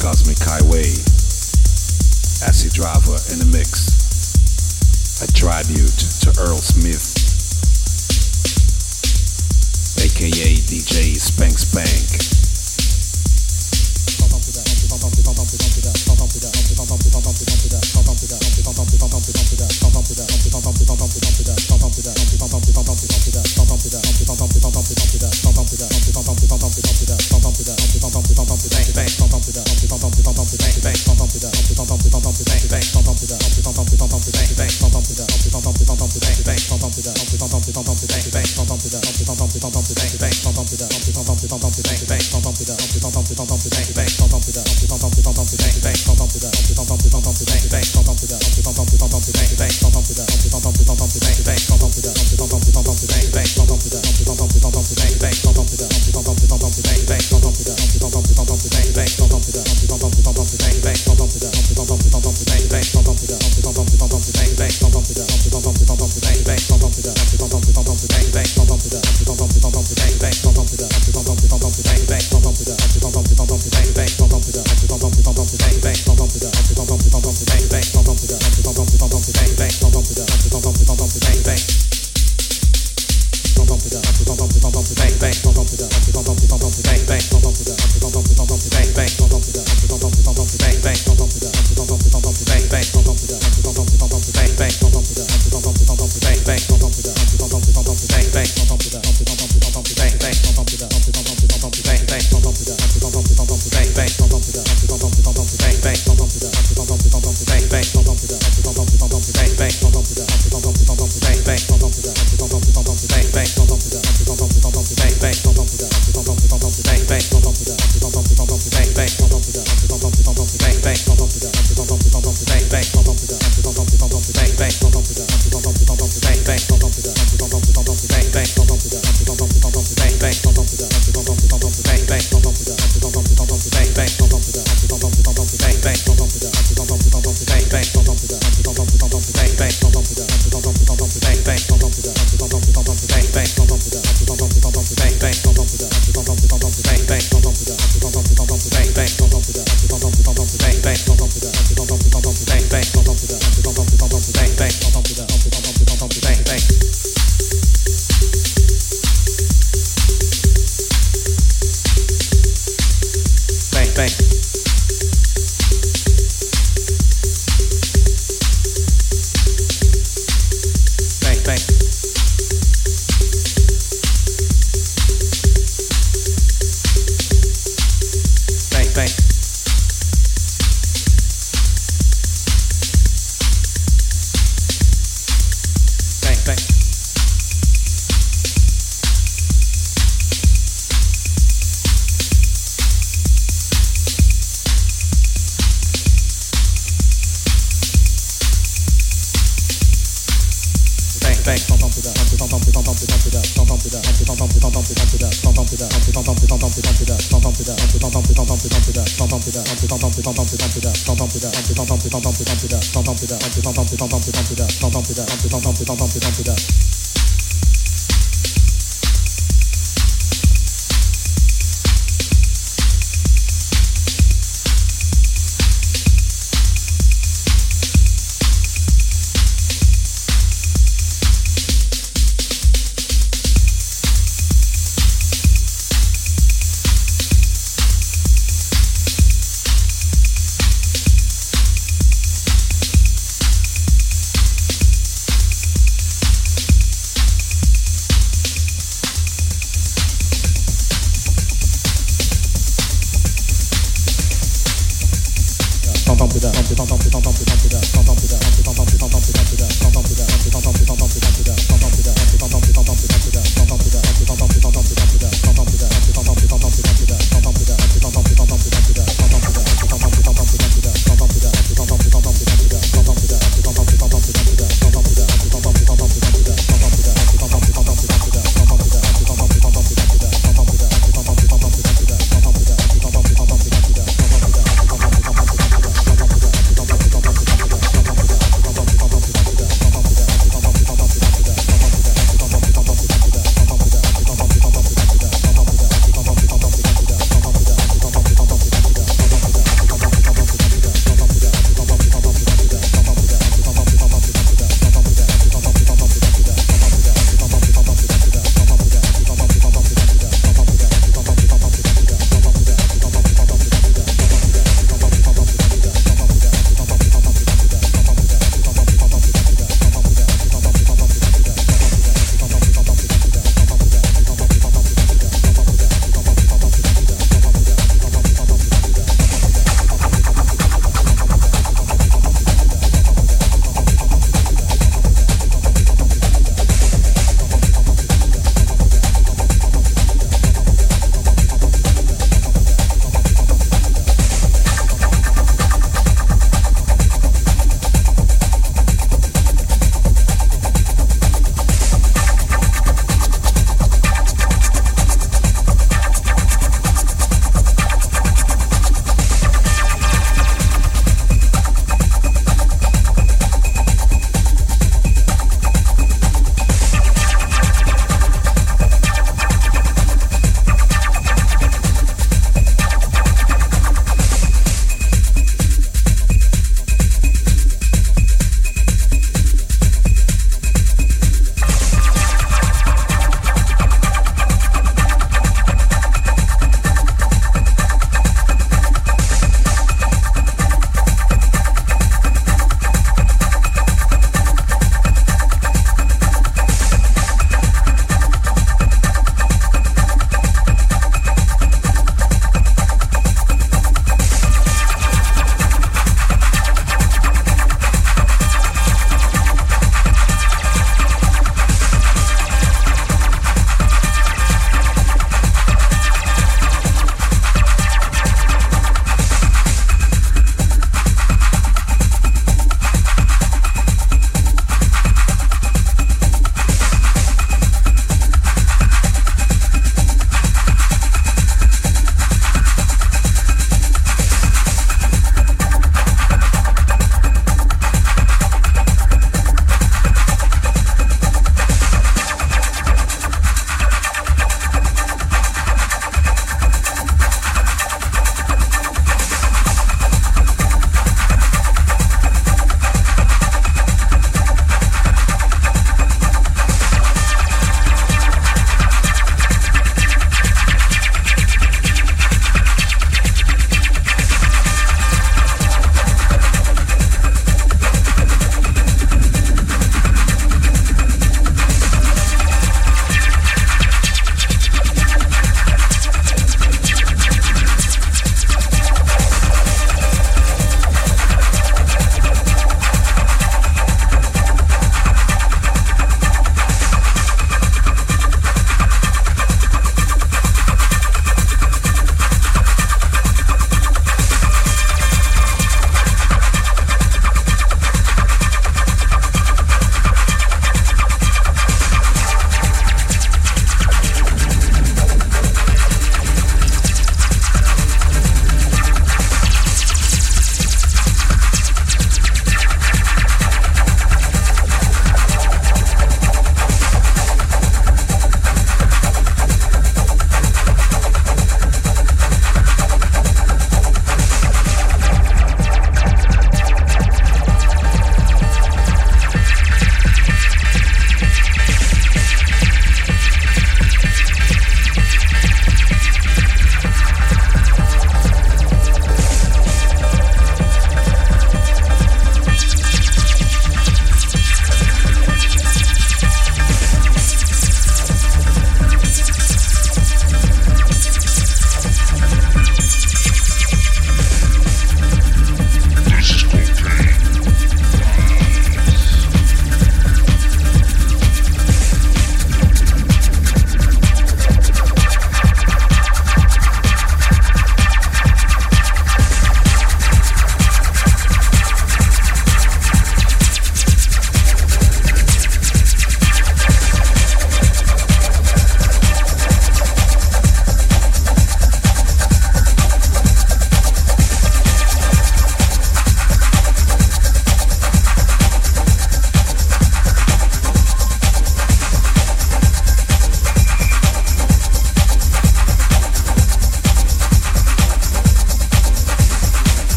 Cosmic Highway. Acid Driver in the mix. A tribute to Earl Smith, aka DJ Spank Spank.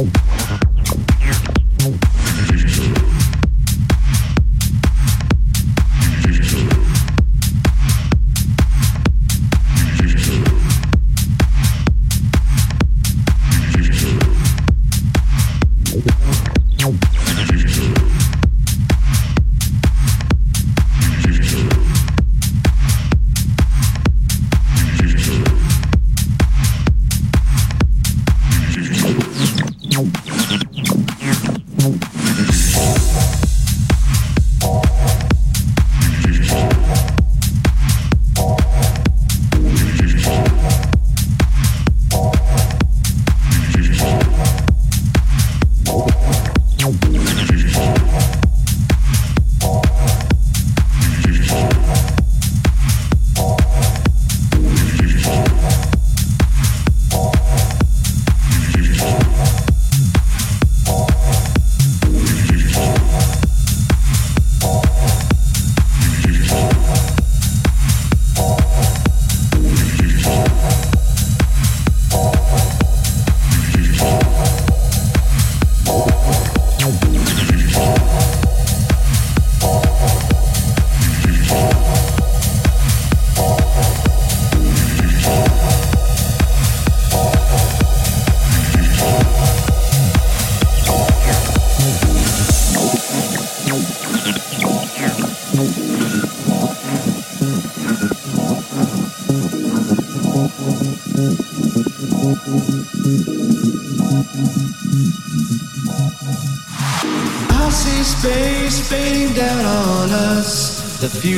Wow.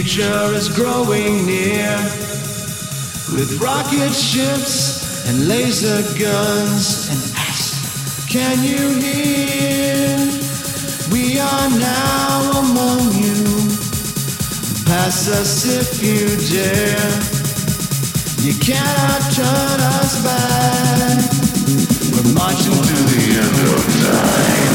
Future is growing near. With rocket ships and laser guns and ask, can you hear? We are now among you. Pass us if you dare. You cannot turn us back. We're marching to the end of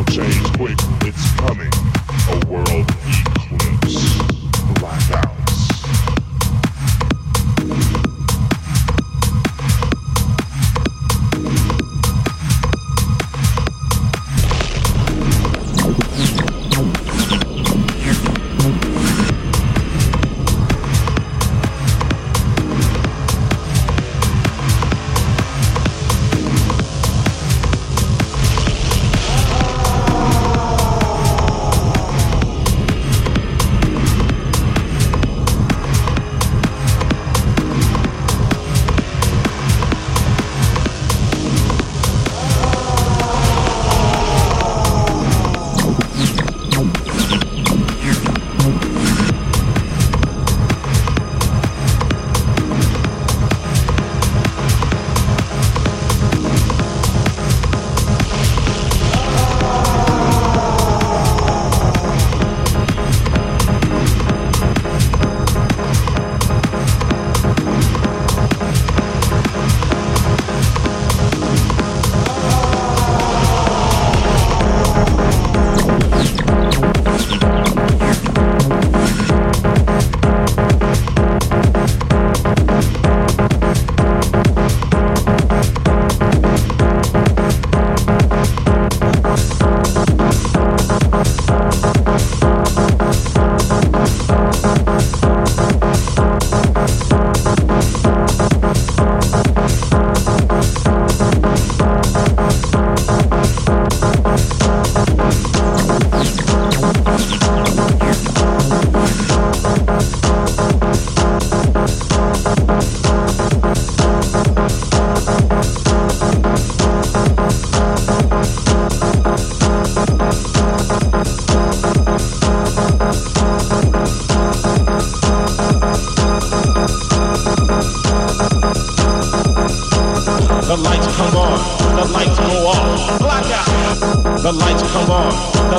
I'll change.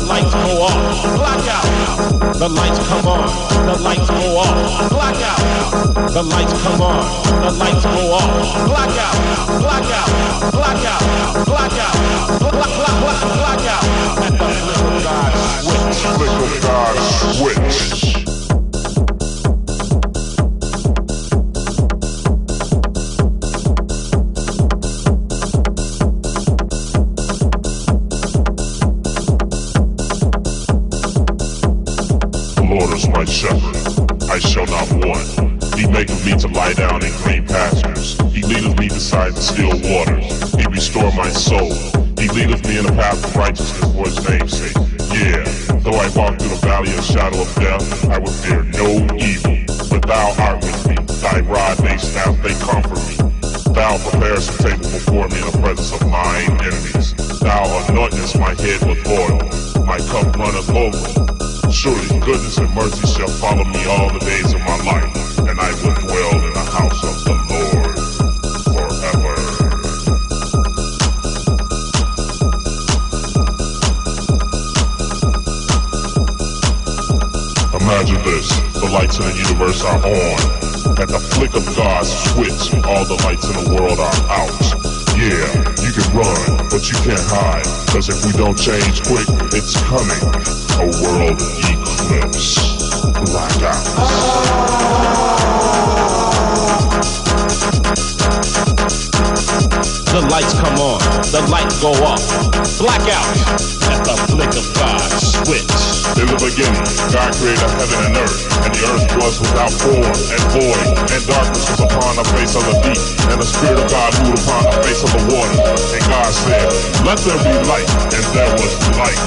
The lights go off. Blackout. The lights come on, the lights go off. Blackout. The lights come on, the lights go off. Blackout. Blackout. Goodness and mercy shall follow me all the days of my life, and I will dwell in the house of the Lord forever. Imagine this, the lights in the universe are on. At the flick of God's switch, all the lights in the world are out. Yeah, you can run, but you can't hide. Cause if we don't change quick, it's coming. Blackout at the flick of God's switch. In the beginning, God created heaven and earth, and the earth was without form and void, and darkness was upon the face of the deep, and the Spirit of God moved upon the face of the water. And God said, Let there be light, and there was light.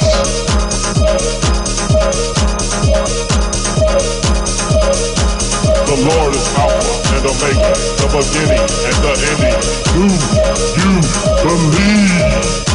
The Lord is Alpha and Omega, the beginning and the ending. Do you believe?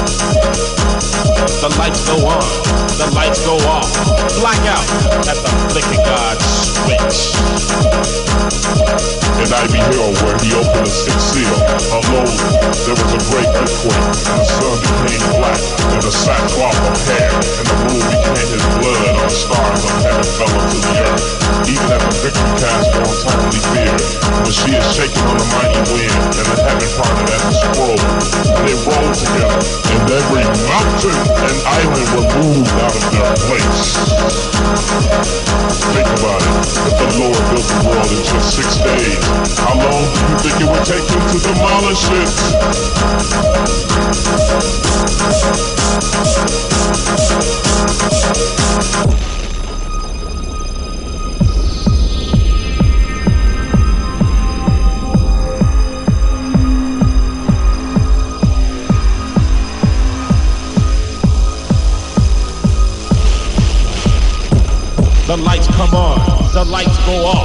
The lights go on, the lights go off. Blackout at the flick of God's switch. And I beheld where he opened the sixth seal. Alone, there was a great earthquake, and the sun became black, and the sackcloth of hair, and the moon became his blood, and the stars of heaven fell unto the earth. Even as the victory cast for untimely fear, when she is shaken on the mighty wind, and the heaven parted as a scroll, they rolled together, and every mountain and island were moved out of their place. Think about it. If the Lord built the world in just six days, how long do you think it would take him to demolish it? Go off.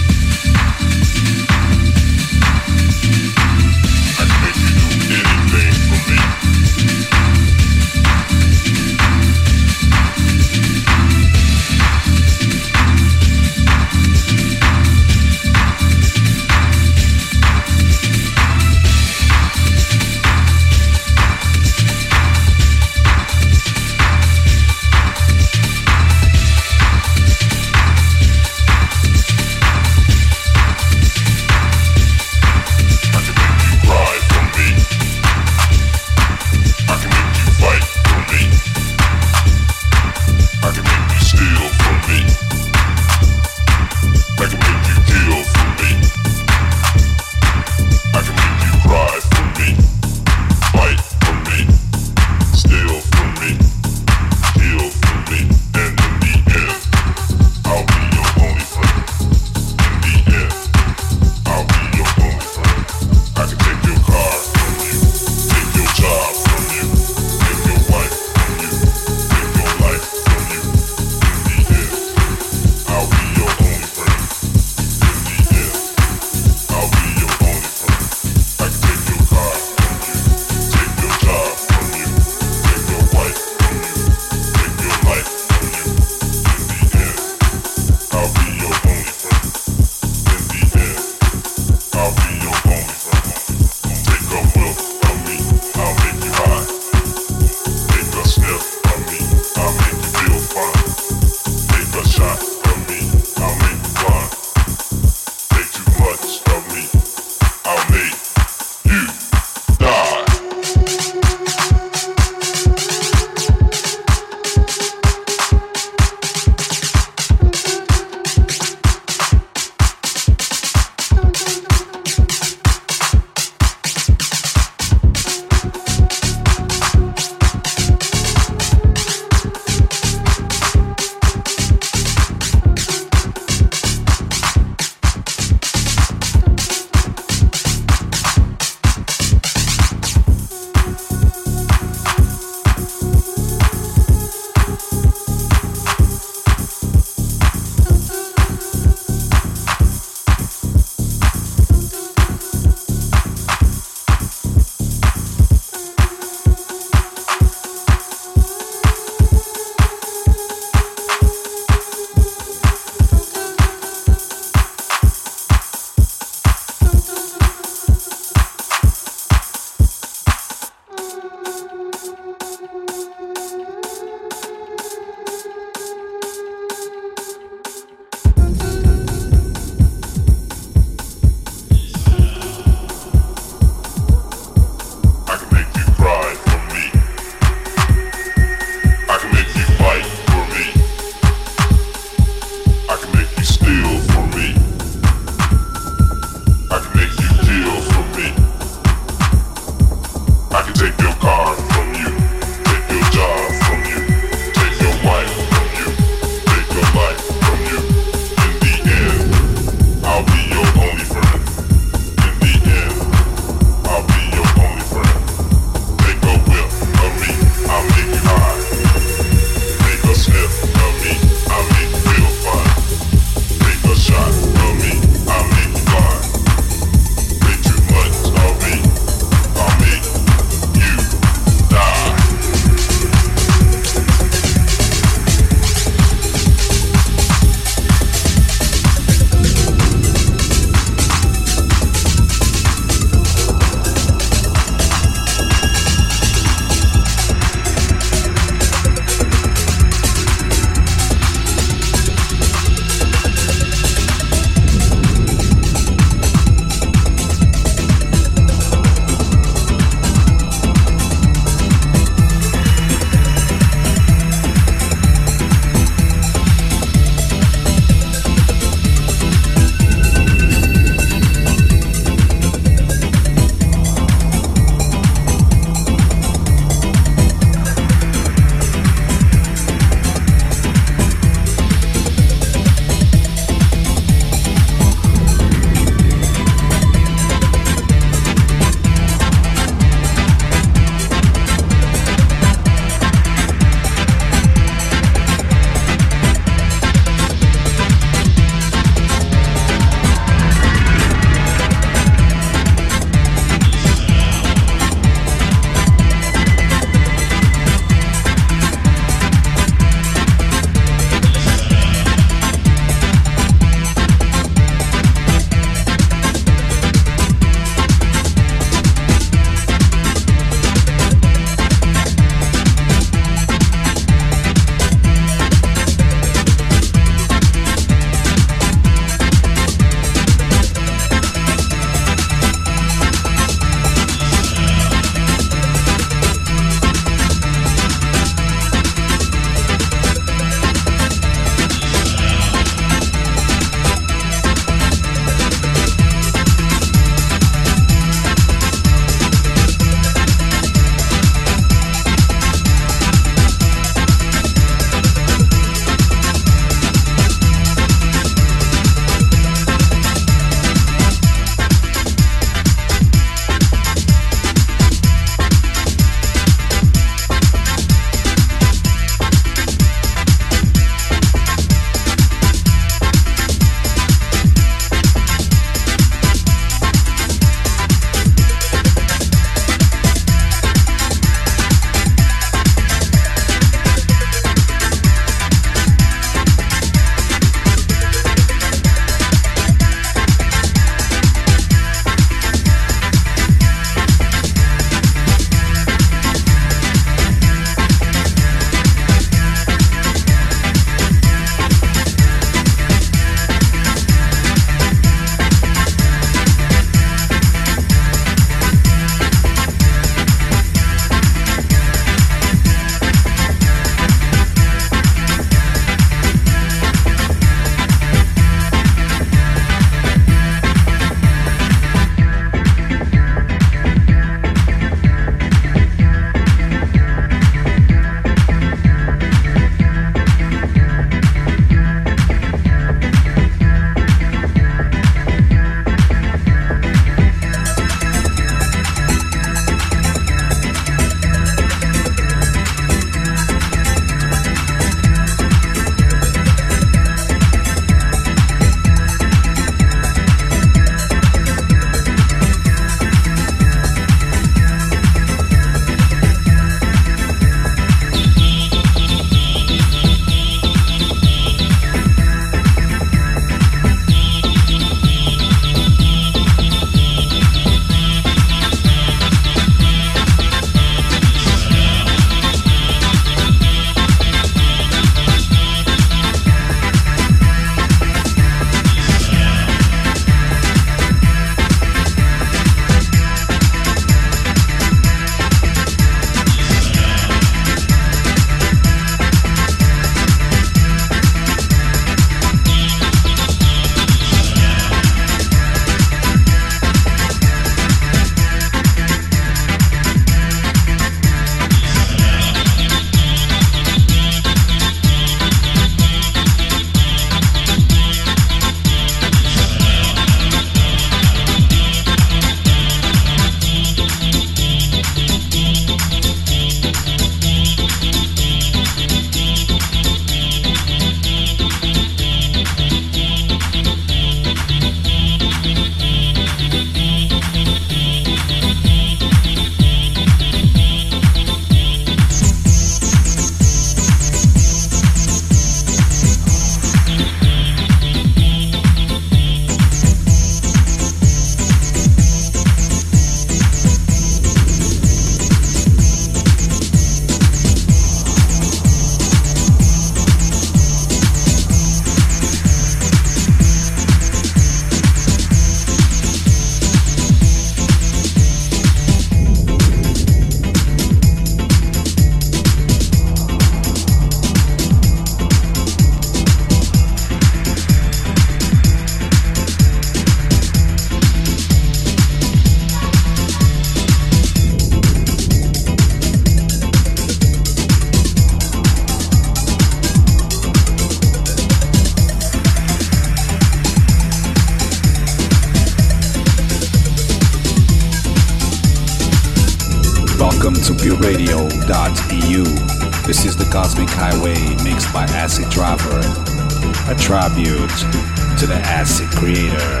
Creator,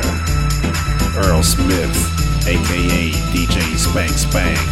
Earl Smith, aka DJ Spank Spank.